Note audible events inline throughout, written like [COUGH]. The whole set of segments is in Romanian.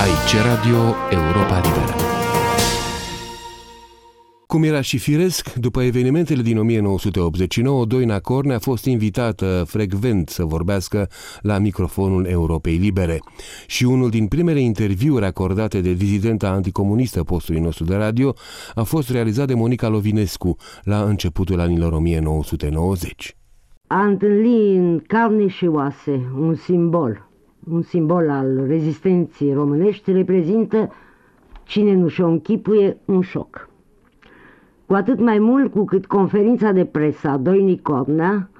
Aici Radio Europa Liberă. Cum era și firesc, după evenimentele din 1989, Doina Corne a fost invitată frecvent să vorbească la microfonul Europei Libere. Și unul din primele interviuri acordate de dizidenta anticomunistă postului nostru de radio a fost realizat de Monica Lovinescu la începutul anilor 1990. A întâlni în carne și oase un simbol un simbol al rezistenței românești, reprezintă, cine nu și-o închipuie, un șoc. Cu atât mai mult cu cât conferința de presă a Doinii Cornea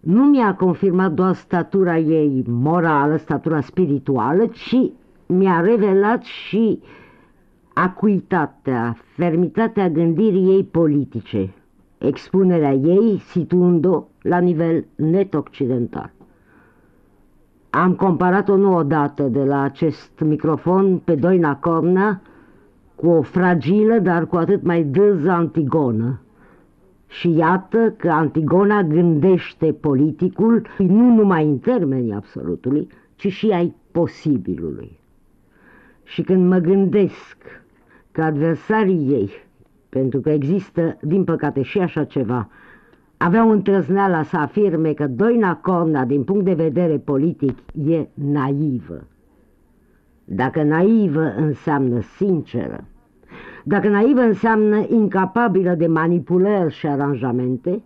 nu mi-a confirmat doar statura ei morală, statura spirituală, ci mi-a revelat și acuitatea, fermitatea gândirii ei politice, expunerea ei situând-o la nivel net occidental. Am comparat-o nu odată de la acest microfon pe Doina Cornea cu o fragilă, dar cu atât mai dâză Antigonă. Și iată că Antigona gândește politicul nu numai în termenii absolutului, ci și ai posibilului. Și când mă gândesc că adversarii ei, pentru că există, din păcate, și așa ceva, aveau întrăzneala să afirme că Doina Corna, din punct de vedere politic, e naivă. Dacă naivă înseamnă sinceră, dacă naivă înseamnă incapabilă de manipulări și aranjamente,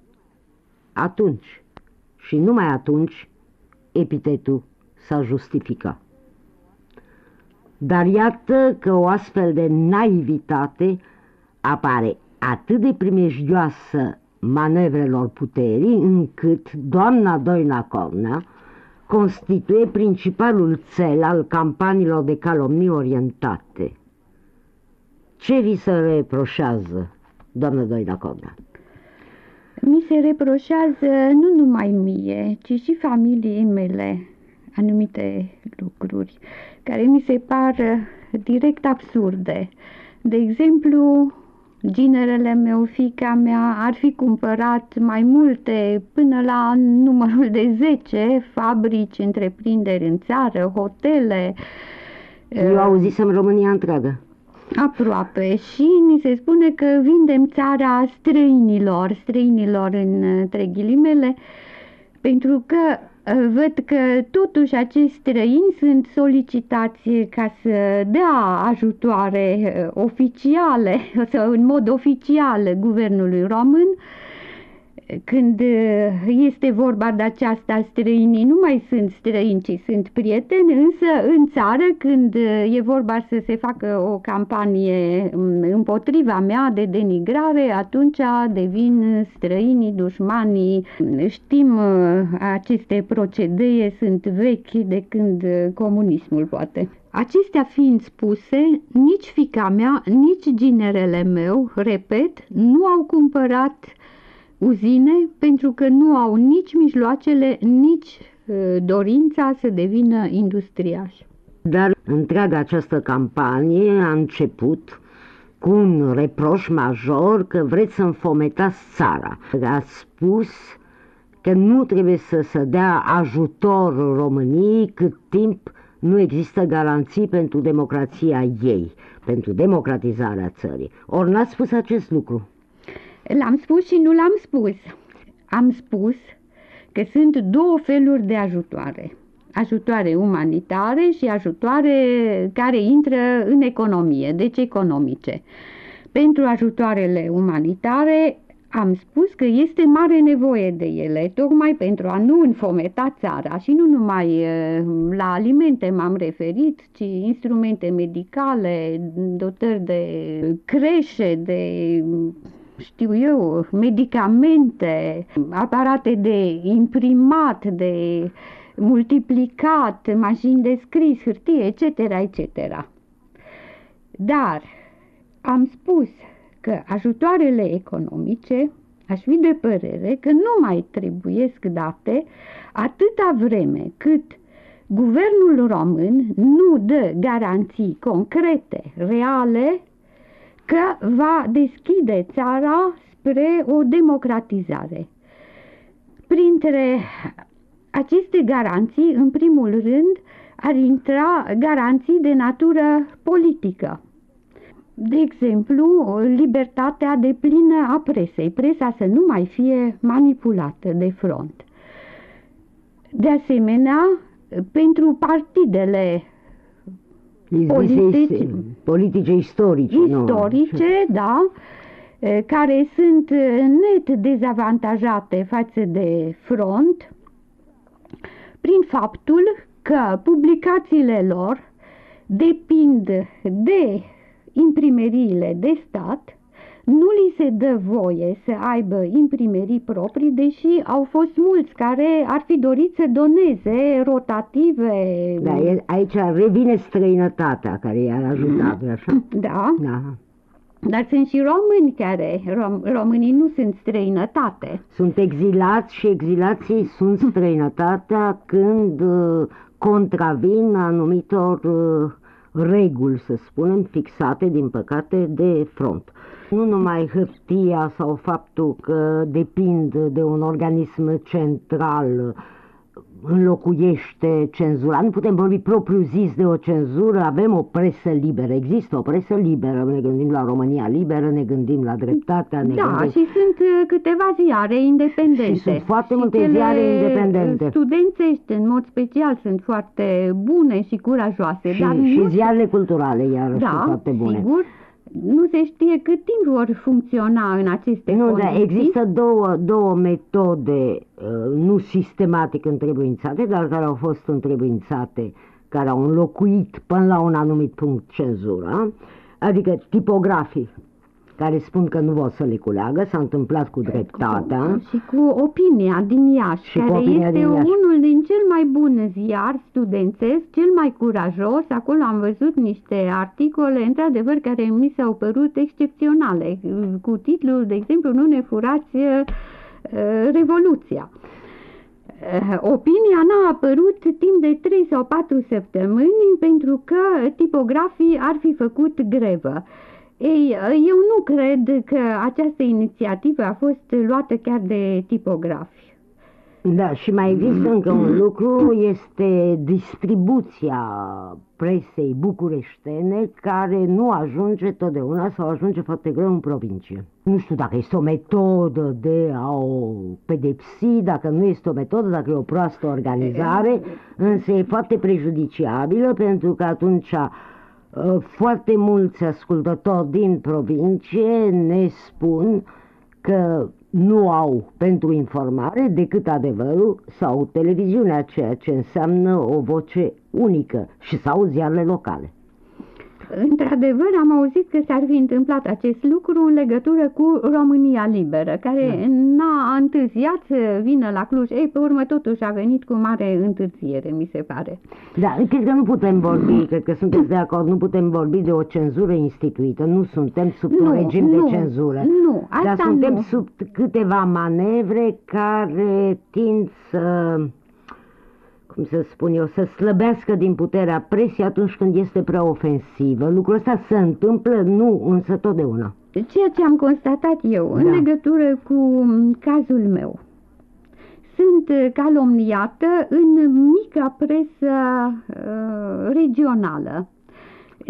atunci și numai atunci epitetul s-a justificat. Dar iată că o astfel de naivitate apare atât de primejdioasă manevrelor puterii, încât doamna Doina Cornea constituie principalul cel al campaniilor de calomnii orientate. Ce vi se reproșează, doamna Doina Cornea? Mi se reproșează nu numai mie, ci și familiei mele anumite lucruri care mi se par direct absurde. De exemplu, ginerele meu, fica mea, ar fi cumpărat mai multe, până la numărul de 10 fabrici, întreprinderi în țară, hotele. Eu auzisem România întreagă. Aproape. Și ni se spune că vindem țara străinilor, străinilor între ghilimele, pentru că Văd că totuși acești străini sunt solicitați ca să dea ajutoare uh, oficiale [LAUGHS] sau în mod oficial guvernului român când uh, este vorba de aceasta, străinii nu mai sunt străini, ci sunt prieteni, însă în țară, când uh, e vorba să se facă o campanie um, împotriva mea de denigrare, atunci devin străinii, dușmanii. Știm, uh, aceste procedee sunt vechi de când comunismul poate. Acestea fiind spuse, nici fica mea, nici ginerele meu, repet, nu au cumpărat uzine pentru că nu au nici mijloacele, nici uh, dorința să devină industriași. Dar întreaga această campanie a început cu un reproș major că vreți să înfometați țara. A spus că nu trebuie să se dea ajutor României cât timp nu există garanții pentru democrația ei, pentru democratizarea țării. Ori n-ați spus acest lucru. L-am spus și nu l-am spus. Am spus că sunt două feluri de ajutoare. Ajutoare umanitare și ajutoare care intră în economie, deci economice. Pentru ajutoarele umanitare am spus că este mare nevoie de ele, tocmai pentru a nu înfometa țara și nu numai la alimente m-am referit, ci instrumente medicale, dotări de creșe, de știu eu, medicamente, aparate de imprimat, de multiplicat, mașini de scris, hârtie, etc., etc. Dar am spus că ajutoarele economice aș fi de părere că nu mai trebuiesc date atâta vreme cât guvernul român nu dă garanții concrete, reale, că va deschide țara spre o democratizare. Printre aceste garanții, în primul rând, ar intra garanții de natură politică. De exemplu, libertatea de plină a presei, presa să nu mai fie manipulată de front. De asemenea, pentru partidele politice, politice istorice. Istorice, [LAUGHS] nu? da, care sunt net dezavantajate față de front prin faptul că publicațiile lor depind de imprimeriile de stat, nu li se dă voie să aibă imprimerii proprii, deși au fost mulți care ar fi dorit să doneze rotative. Da, aici revine străinătatea care i-ar ajuta, așa? Da. da. Dar sunt și români care, rom, românii nu sunt străinătate. Sunt exilați și exilații sunt [LAUGHS] străinătatea când uh, contravin anumitor uh, reguli, să spunem, fixate, din păcate, de front. Nu numai hârtia sau faptul că depind de un organism central înlocuiește cenzura. Nu putem vorbi propriu zis de o cenzură, avem o presă liberă, există o presă liberă, ne gândim la România liberă, ne gândim la dreptatea, ne Da, gândim... și sunt uh, câteva ziare independente. Și sunt foarte și multe ziare independente. studențești, în mod special, sunt foarte bune și curajoase. Și, dar și nu... ziarele culturale, iarăși, da, sunt foarte bune. sigur nu se știe cât timp vor funcționa în aceste nu, condiții. Da, există două, două metode uh, nu sistematic întrebuințate, dar care au fost întrebuințate, care au înlocuit până la un anumit punct cenzura, adică tipografii care spun că nu vor să le culeagă, s-a întâmplat cu dreptatea. Și cu opinia din Iași, și care este din Iași. unul din cel mai bun ziar studențesc, cel mai curajos. Acolo am văzut niște articole, într-adevăr, care mi s-au părut excepționale, cu titlul, de exemplu, Nu ne furați uh, Revoluția. Uh, opinia n-a apărut timp de 3 sau 4 săptămâni pentru că tipografii ar fi făcut grevă. Ei, eu nu cred că această inițiativă a fost luată chiar de tipografi. Da, și mai există încă un [CLEARS THROAT] lucru, este distribuția presei bucureștene care nu ajunge totdeauna sau ajunge foarte greu în provincie. Nu știu dacă este o metodă de a o pedepsi, dacă nu este o metodă, dacă e o proastă organizare, însă e foarte prejudiciabilă pentru că atunci Uh, foarte mulți ascultători din provincie ne spun că nu au pentru informare decât adevărul sau televiziunea, ceea ce înseamnă o voce unică și sau ziarele locale. Într-adevăr, am auzit că s-ar fi întâmplat acest lucru în legătură cu România Liberă, care da. n-a întârziat să vină la Cluj. Ei, pe urmă, totuși a venit cu mare întârziere, mi se pare. Da, cred că nu putem vorbi, cred că sunteți de acord, nu putem vorbi de o cenzură instituită, nu suntem sub nu, un regim nu, de cenzură. Nu, asta Dar suntem nu. sub câteva manevre care tind să cum să spun eu, să slăbească din puterea presii atunci când este prea ofensivă. Lucrul ăsta se întâmplă, nu însă totdeauna. Ceea ce am constatat eu da. în legătură cu cazul meu. Sunt calomniată în mica presă uh, regională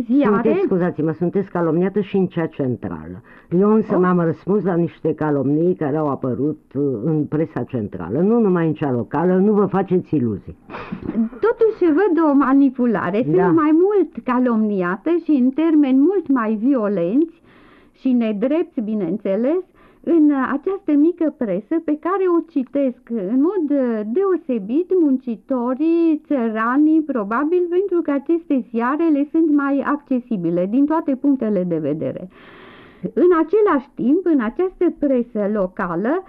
ziare... Sunteți, scuzați-mă, sunteți calomniată și în cea centrală. Eu însă oh. m-am răspuns la niște calomnii care au apărut uh, în presa centrală, nu numai în cea locală, nu vă faceți iluzii. Totuși văd o manipulare, sunt da. mai mult calomniată și în termeni mult mai violenți și nedrepți, bineînțeles, în această mică presă pe care o citesc în mod deosebit muncitorii, țăranii, probabil pentru că aceste ziare le sunt mai accesibile din toate punctele de vedere. În același timp, în această presă locală,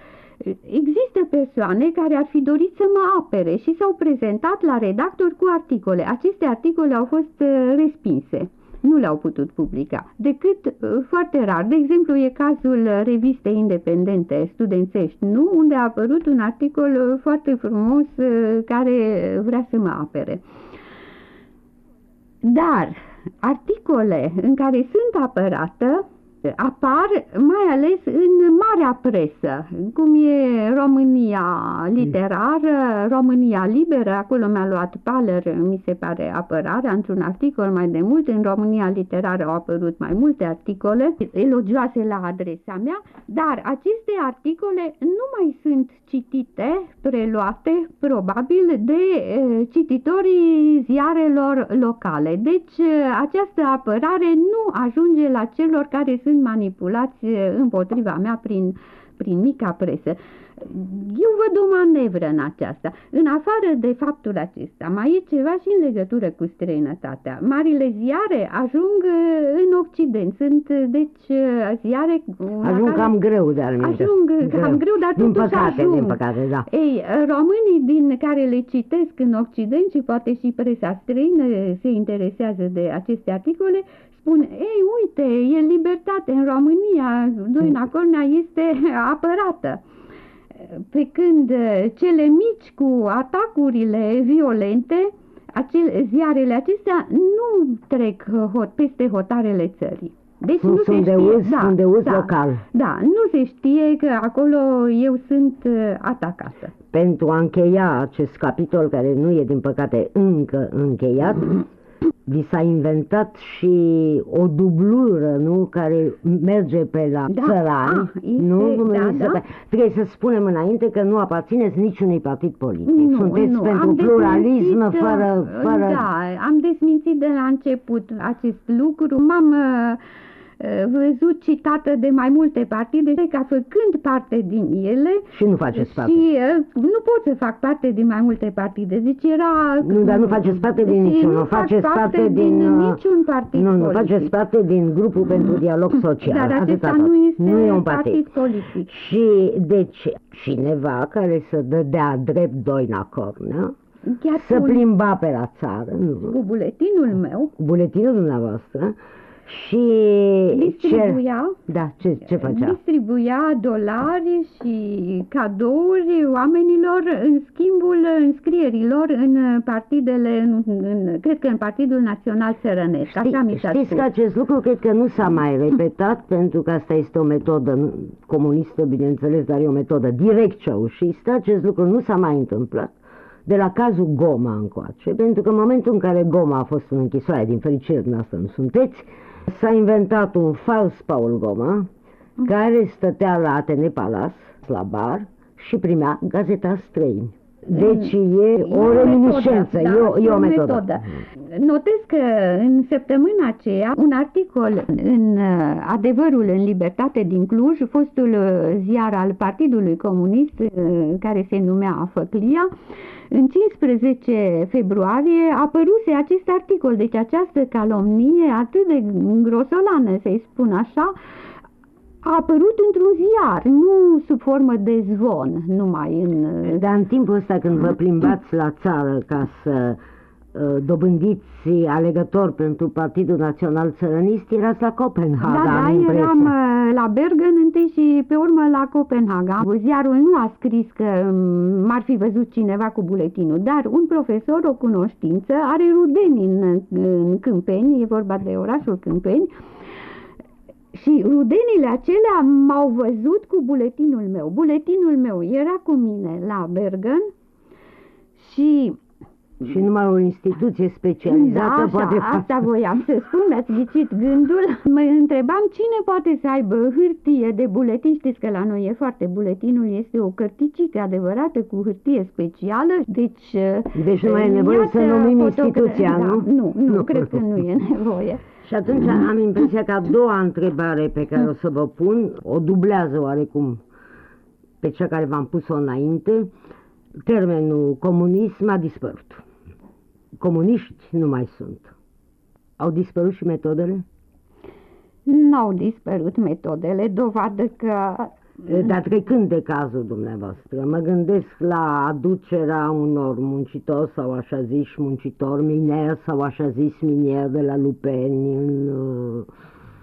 Există persoane care ar fi dorit să mă apere și s-au prezentat la redactor cu articole. Aceste articole au fost respinse nu le-au putut publica, decât uh, foarte rar. De exemplu, e cazul revistei independente studențești, nu? Unde a apărut un articol uh, foarte frumos uh, care vrea să mă apere. Dar articole în care sunt apărată apar mai ales în marea presă, cum e România literară, România liberă, acolo mi-a luat Paler, mi se pare, apărarea într-un articol mai de mult, în România literară au apărut mai multe articole elogioase la adresa mea, dar aceste articole nu mai sunt citite, preluate, probabil, de e, cititorii ziarelor locale. Deci această apărare nu ajunge la celor care sunt sunt manipulați împotriva mea prin, prin mica presă. Eu văd o manevră în aceasta. În afară de faptul acesta, mai e ceva și în legătură cu străinătatea. Marile ziare ajung în Occident. Sunt, deci, ziare... Ajung care... cam greu de -al Ajung greu. cam greu, dar din totuși păcate, ajung. Din păcate, da. Ei, românii din care le citesc în Occident și poate și presa străină se interesează de aceste articole, spun, ei, uite, e libertate în România, Doina Cornea este [LAUGHS] apărată. Pe când cele mici cu atacurile violente, acele, ziarele acestea nu trec hot, peste hotarele țării. Deci nu, nu sunt, se de știe, uz, da, sunt de uz da, local. Da, nu se știe că acolo eu sunt uh, atacată. Pentru a încheia acest capitol, care nu e din păcate încă încheiat, [CLEARS THROAT] vi s-a inventat și o dublură, nu? Care merge pe la da. țărani, ah, este, nu? Da, da. Trebuie să spunem înainte că nu aparțineți niciunui partid politic. Nu, Sunteți nu. pentru am pluralism fără, fără... Da, am desmințit de la început acest lucru. M-am uh, Eh, văzut citată de mai multe partide ca făcând parte din ele și nu faceți parte. Și eh, nu pot să fac parte din mai multe partide. Deci era... Nu, dar nu faceți parte din deci niciun. Nu faceți parte, parte din, din niciun partid Nu, nu politic. faceți parte din grupul pentru dialog social. Dar acesta Atâta nu este nu e un partid. partid politic. Și deci cineva care să dădea drept Doina Cornea Chiar să cu, plimba pe la țară, nu? cu buletinul meu, buletinul dumneavoastră, și distribuia, ce, da, ce, ce făcea? distribuia dolari și cadouri oamenilor în schimbul înscrierilor în partidele, în, în, cred că în Partidul Național Țărănesc. Știi, așa mi s-a știți spus. că acest lucru cred că nu s-a mai repetat [LAUGHS] pentru că asta este o metodă comunistă, bineînțeles, dar e o metodă direct ceaușistă. Acest lucru nu s-a mai întâmplat de la cazul Goma încoace, pentru că în momentul în care Goma a fost în închisoare, din fericire dumneavoastră nu sunteți, S-a inventat un fals Paul Goma, care stătea la Atene Palace, la bar, și primea gazeta străini. Deci e o reminiscență, da, e, o, e o metodă. metodă. Notez că în săptămâna aceea un articol în uh, Adevărul în Libertate din Cluj, fostul uh, ziar al Partidului Comunist, uh, care se numea Făclia, în 15 februarie apăruse acest articol, deci această calomnie atât de grosolană, să-i spun așa, a apărut într-un ziar, nu sub formă de zvon, numai în... Dar în timpul ăsta când vă plimbați la țară ca să uh, dobândiți alegători pentru Partidul Național Țărănist, erați la Copenhaga. Da, da, eram uh, la Bergen întâi și pe urmă la Copenhaga. Ziarul nu a scris că um, m-ar fi văzut cineva cu buletinul, dar un profesor, o cunoștință, are rudeni în, în Câmpeni, e vorba de orașul Câmpeni, și rudenile acelea m-au văzut cu buletinul meu. Buletinul meu era cu mine la Bergen și... Și numai o instituție specializată da, așa, poate face... asta voiam să spun, mi-ați ghicit gândul. Mă întrebam cine poate să aibă hârtie de buletin. Știți că la noi e foarte, buletinul este o cărticică adevărată cu hârtie specială, deci... Deci nu mai e nevoie să numim instituția, da, nu? Nu, nu, nu, cred că nu e nevoie. [LAUGHS] Și atunci am impresia că a doua întrebare pe care o să vă pun o dublează oarecum pe cea care v-am pus-o înainte. Termenul comunism a dispărut. Comuniști nu mai sunt. Au dispărut și metodele? N-au dispărut metodele, dovadă că dar trecând de cazul dumneavoastră, mă gândesc la aducerea unor muncitori sau așa zis muncitori miner sau așa zis minier de la Lupeni în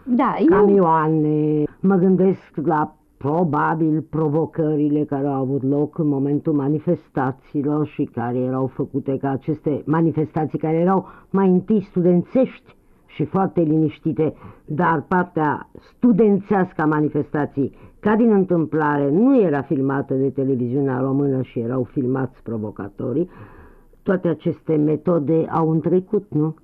da, camioane. Eu... Mă gândesc la probabil provocările care au avut loc în momentul manifestațiilor și care erau făcute ca aceste manifestații care erau mai întâi studențești și foarte liniștite, dar partea studențească a manifestației, ca din întâmplare, nu era filmată de televiziunea română și erau filmați provocatorii, toate aceste metode au întrecut, nu?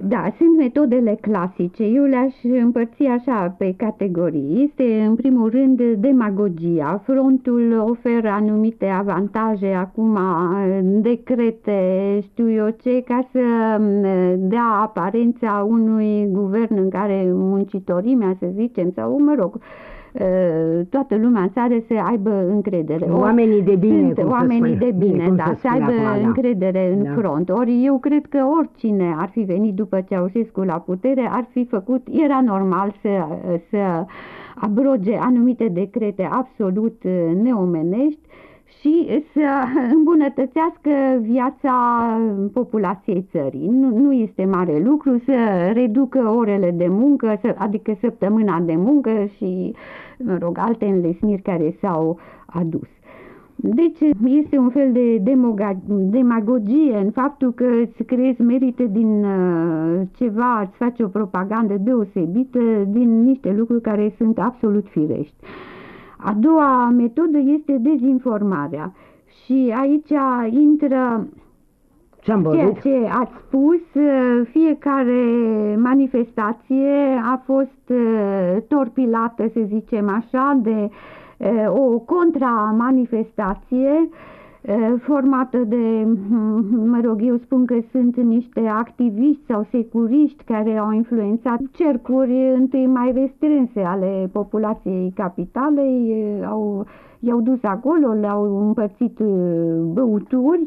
Da, sunt metodele clasice. Eu le-aș împărți așa pe categorii. Este, în primul rând, demagogia. Frontul oferă anumite avantaje, acum decrete, știu eu ce, ca să dea aparența unui guvern în care muncitorimea, să zicem, sau, mă rog, toată lumea în țară să aibă încredere. Oamenii de bine, Sunt oamenii de bine, cum da, să aibă acum, da. încredere în Da. front. Ori eu cred că oricine ar fi venit după Ceaușescu la putere, ar fi făcut, era normal să, să abroge anumite decrete absolut uh, neomenești și să îmbunătățească viața populației țării. Nu, nu este mare lucru să reducă orele de muncă, să, adică săptămâna de muncă și, mă rog, alte înlesniri care s-au adus. Deci este un fel de demoga- demagogie în faptul că îți creezi merite din uh, ceva, îți faci o propagandă deosebită din niște lucruri care sunt absolut firești. A doua metodă este dezinformarea și aici intră Ce-am ceea văzut? ce ați spus, uh, fiecare manifestație a fost uh, torpilată, să zicem așa, de uh, o contramanifestație uh, formată de, mm, [LAUGHS] mă rog, eu spun că sunt niște activiști sau securiști care au influențat cercuri întâi mai restrânse ale populației capitalei, uh, au, i-au dus acolo, le-au împărțit uh, băuturi,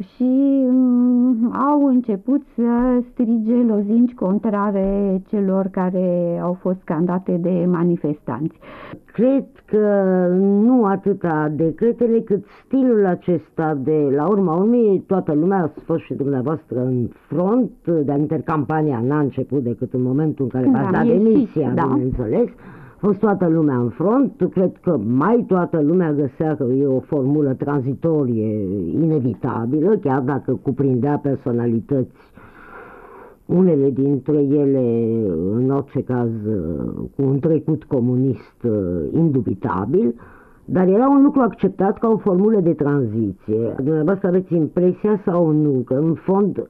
și mm, au început să strige lozinci contrare celor care au fost scandate de manifestanți. Cred că nu atâta decretele cât stilul acesta de, la urma urmei, toată lumea, ați fost și dumneavoastră în front, de intercampania n-a început decât în momentul în care Când v-ați am dat ieșit, demisia, da. bineînțeles, a fost toată lumea în front, cred că mai toată lumea găsea că e o formulă tranzitorie inevitabilă, chiar dacă cuprindea personalități unele dintre ele, în orice caz, cu un trecut comunist uh, indubitabil, dar era un lucru acceptat ca o formulă de tranziție. Dumneavoastră aveți impresia sau nu că, în fond,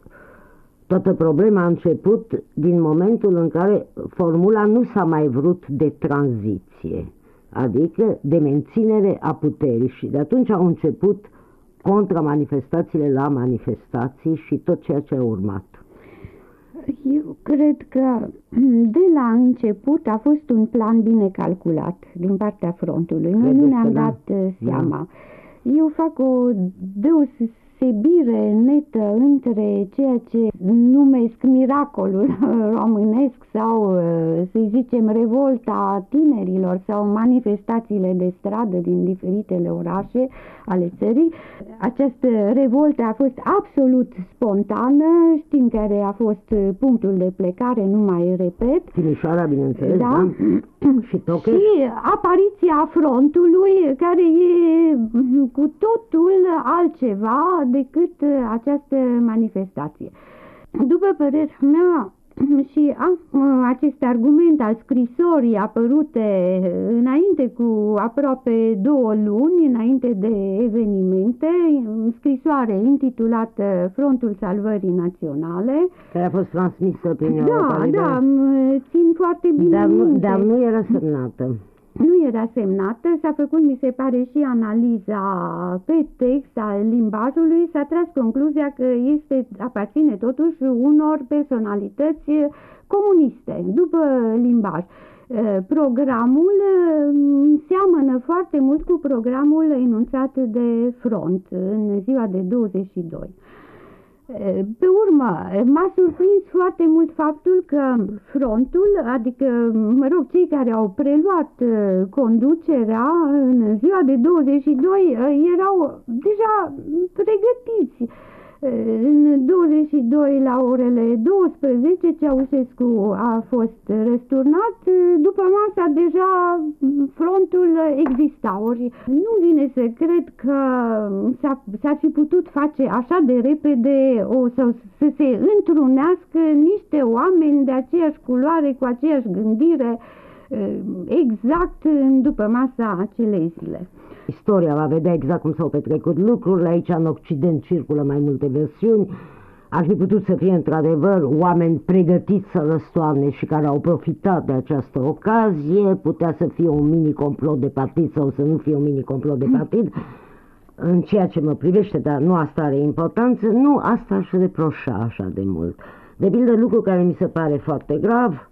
toată problema a început din momentul în care formula nu s-a mai vrut de tranziție, adică de menținere a puterii și de atunci au început contramanifestațiile la manifestații și tot ceea ce a urmat. Eu cred că de la început a fost un plan bine calculat din partea frontului. Noi nu Credeți ne-am că da? dat uh, seama. Eu fac o deosebire netă între ceea ce numesc miracolul [LAUGHS] românesc sau, uh, să zicem, revolta tinerilor sau manifestațiile de stradă din diferitele orașe ale țării. Această revoltă a fost absolut spontană, știm care a fost uh, punctul de plecare, nu mai repet, Timișoara, bineînțeles, Da. da? [CLEARS THROAT] și Tocheș. și apariția frontului, care e cu totul altceva decât această manifestație. După părerea mea, [CLEARS THROAT] și a, acest argument al scrisorii apărute înainte cu aproape două luni, înainte de evenimente, scrisoare intitulată Frontul Salvării Naționale, care a fost transmisă prin da, Europa Liberă. da, m- țin foarte bine Dar nu, minte. dar nu era semnată. Nu era semnată, s-a făcut, mi se pare, și analiza pe text al limbajului, s-a tras concluzia că este, aparține totuși unor personalități comuniste, după limbaj. Eh, Programul eh, seamănă foarte mult cu programul enunțat de front în ziua de 22. Pe urmă, m-a surprins foarte mult faptul că frontul, adică, mă rog, cei care au preluat uh, conducerea în ziua de 22 uh, erau deja pregătiți. În 22 la orele 12 Ceaușescu a fost răsturnat, după masa deja frontul exista, ori nu vine să cred că s-ar fi putut face așa de repede o, să, să se întrunească niște oameni de aceeași culoare, cu aceeași gândire, exact după masa acelei zile. Istoria va vedea exact cum s-au petrecut lucrurile, aici în Occident circulă mai multe versiuni, ar fi putut să fie într-adevăr oameni pregătiți să răstoarne și care au profitat de această ocazie, putea să fie un mini-complot de partid sau să nu fie un mini-complot de partid, în ceea ce mă privește, dar nu asta are importanță, nu asta aș reproșa așa de mult. De pildă, lucru care mi se pare foarte grav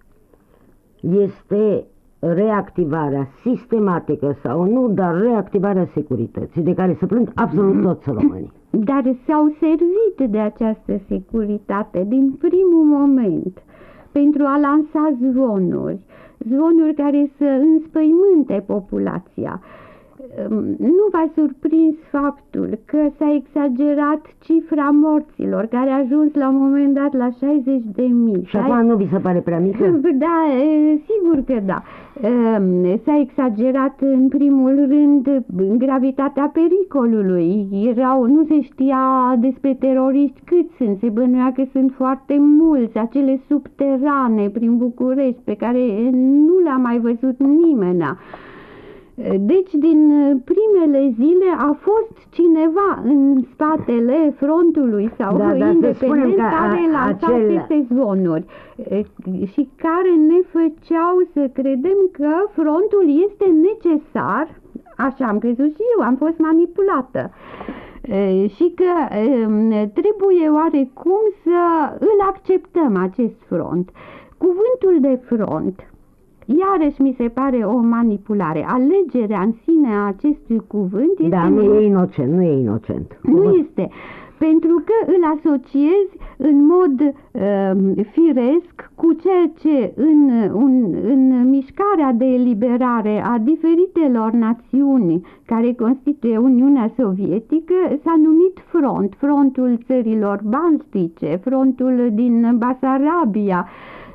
este reactivarea sistematică sau nu, dar reactivarea securității, de care se plâng absolut mhm. toți românii. [LAUGHS] Dar s-au servit de această securitate din primul moment pentru a lansa zvonuri, zvonuri care să înspăimânte populația, nu v-a surprins faptul că s-a exagerat cifra morților, care a ajuns la un moment dat la 60 de mii. Și acum nu vi se pare prea mică? [LAUGHS] Da, sigur că da. S-a exagerat în primul rând gravitatea pericolului. Erau, nu se știa despre teroriști cât sunt, se bănuia că sunt foarte mulți, acele subterane prin București pe care nu le-a mai văzut nimeni. Deci, din primele zile a fost cineva în spatele frontului sau da, da, independent care lansa acel... aceste zvonuri și care ne făceau să credem că frontul este necesar, așa am crezut și eu, am fost manipulată și că trebuie oarecum să îl acceptăm acest front. Cuvântul de front Iarăși mi se pare o manipulare. Alegerea în sine a acestui cuvânt este... Da, nu e inocent, nu e inocent. Nu este, pentru că îl asociezi în mod uh, firesc cu ceea ce în, un, în mișcarea de eliberare a diferitelor națiuni care constituie Uniunea Sovietică s-a numit front, frontul țărilor baltice, frontul din Basarabia,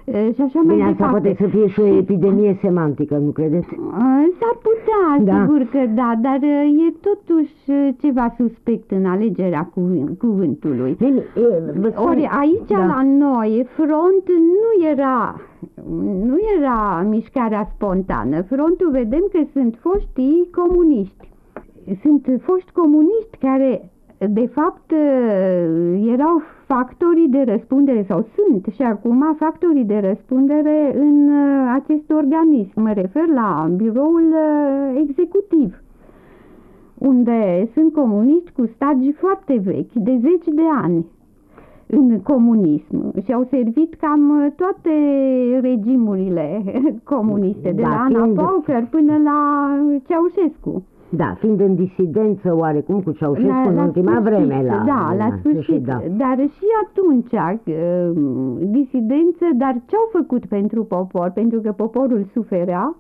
și așa mai Bine, asta poate să fie și o epidemie semantică, nu credeți? S-ar putea, da. sigur că da, dar e totuși ceva suspect în alegerea cuvânt, cuvântului. Bine, e, Ori aici da. la noi front nu era nu era mișcarea spontană. Frontul vedem că sunt foștii comuniști. Sunt foști comuniști care de fapt erau factorii de răspundere sau sunt și acum factorii de răspundere în uh, acest organism. Mă refer la biroul uh, executiv unde sunt comuniști cu stagi foarte vechi, de zeci de ani în comunism și au servit cam toate regimurile [LAUGHS] comuniste, de da, la Ana Pauker până la Ceaușescu. Da, fiind în disidență oarecum cu Ceaușescu la, în ultima sfârșit, vreme. La, da, la sfârșit. Da. Dar și atunci uh, disidență, dar ce-au făcut pentru popor? Pentru că poporul suferea.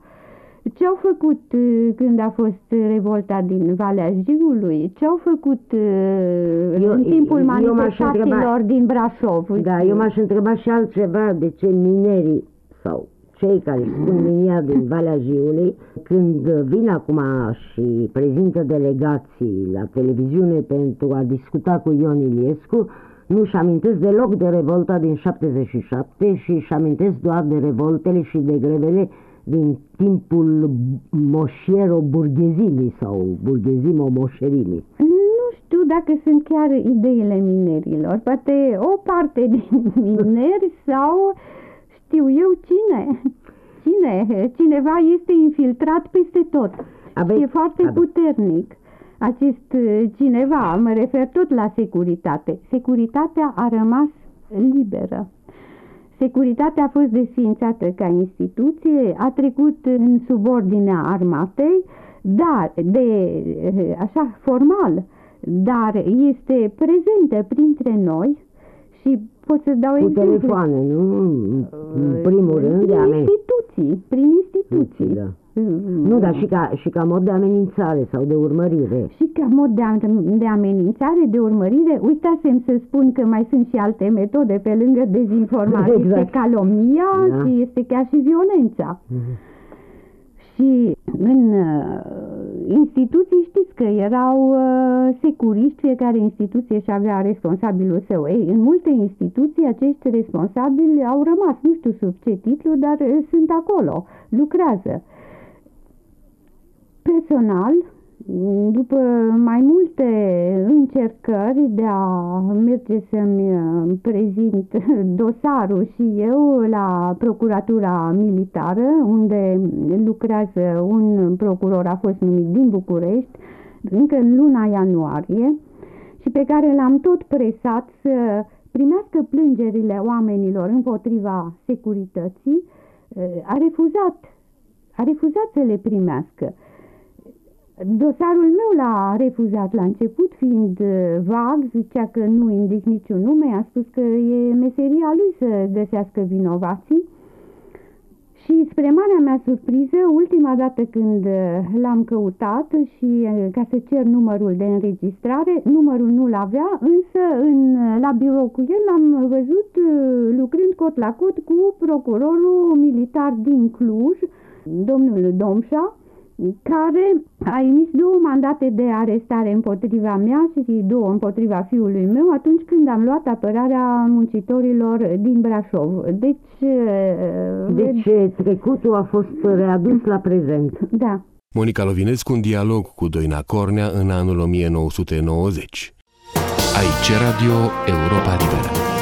Ce-au făcut uh, când a fost revolta din Valea Jiului? Ce-au făcut uh, eu, în timpul manifestațiilor întreba, din Brașov? Da, eu m-aș întreba și altceva, de ce minerii sau cei care spun linia din Valea Jiului, când vin acum și prezintă delegații la televiziune pentru a discuta cu Ion Iliescu, nu-și amintesc deloc de revolta din 77 și își amintesc doar de revoltele și de grevele din timpul moșiero-burghezimii sau burghezimo-moșerimii. Nu știu dacă sunt chiar ideile minerilor, poate o parte din mineri sau știu eu cine. Cine? Cineva este infiltrat peste tot. Aveți, e foarte aveți. puternic. Acest uh, cineva, mă refer tot la securitate. Securitatea a rămas liberă. Securitatea a fost desfințată ca instituție, a trecut în subordinea armatei, dar de uh, așa formal, dar este prezentă printre noi și pot să dau Cu exemple. telefoane, nu? În primul rând, de instituții instituții, prin instituții. Da. Nu, dar și ca, și ca mod de amenințare sau de urmărire. Și ca mod de, de amenințare, de urmărire, uitasem să spun că mai sunt și alte metode pe lângă dezinformare. Exact. Este calomnia Da. și este chiar și violența. Și în uh, instituții știți că erau uh, securiști, fiecare instituție și avea responsabilul său. Ei, în multe instituții acești responsabili au rămas, nu știu sub ce titlu, dar uh, sunt acolo, lucrează. Personal, după mai multe încercări de a merge să-mi uh, prezint dosarul și eu la Procuratura Militară, unde lucrează un procuror, a fost numit din București, încă în luna ianuarie, și pe care l-am tot presat să primească plângerile oamenilor împotriva securității, uh, a refuzat, a refuzat să le primească. Dosarul meu l-a refuzat la început, fiind uh, vag, zicea că nu indic niciun nume, a spus că e meseria lui să găsească vinovații. Și spre marea mea surpriză, ultima dată când uh, l-am căutat și uh, ca să cer numărul de înregistrare, numărul nu-l avea, însă în, la birou cu el l-am văzut lucrând cot la cot cu procurorul militar din Cluj, domnul Domșa, care a emis două mandate de arestare împotriva mea și două împotriva fiului meu atunci când am luat apărarea muncitorilor din Brașov. Deci... Deci trecutul a fost readus la prezent. Da. Monica Lovinescu în dialog cu Doina Cornea în anul 1990. Aici Radio Europa Liberă.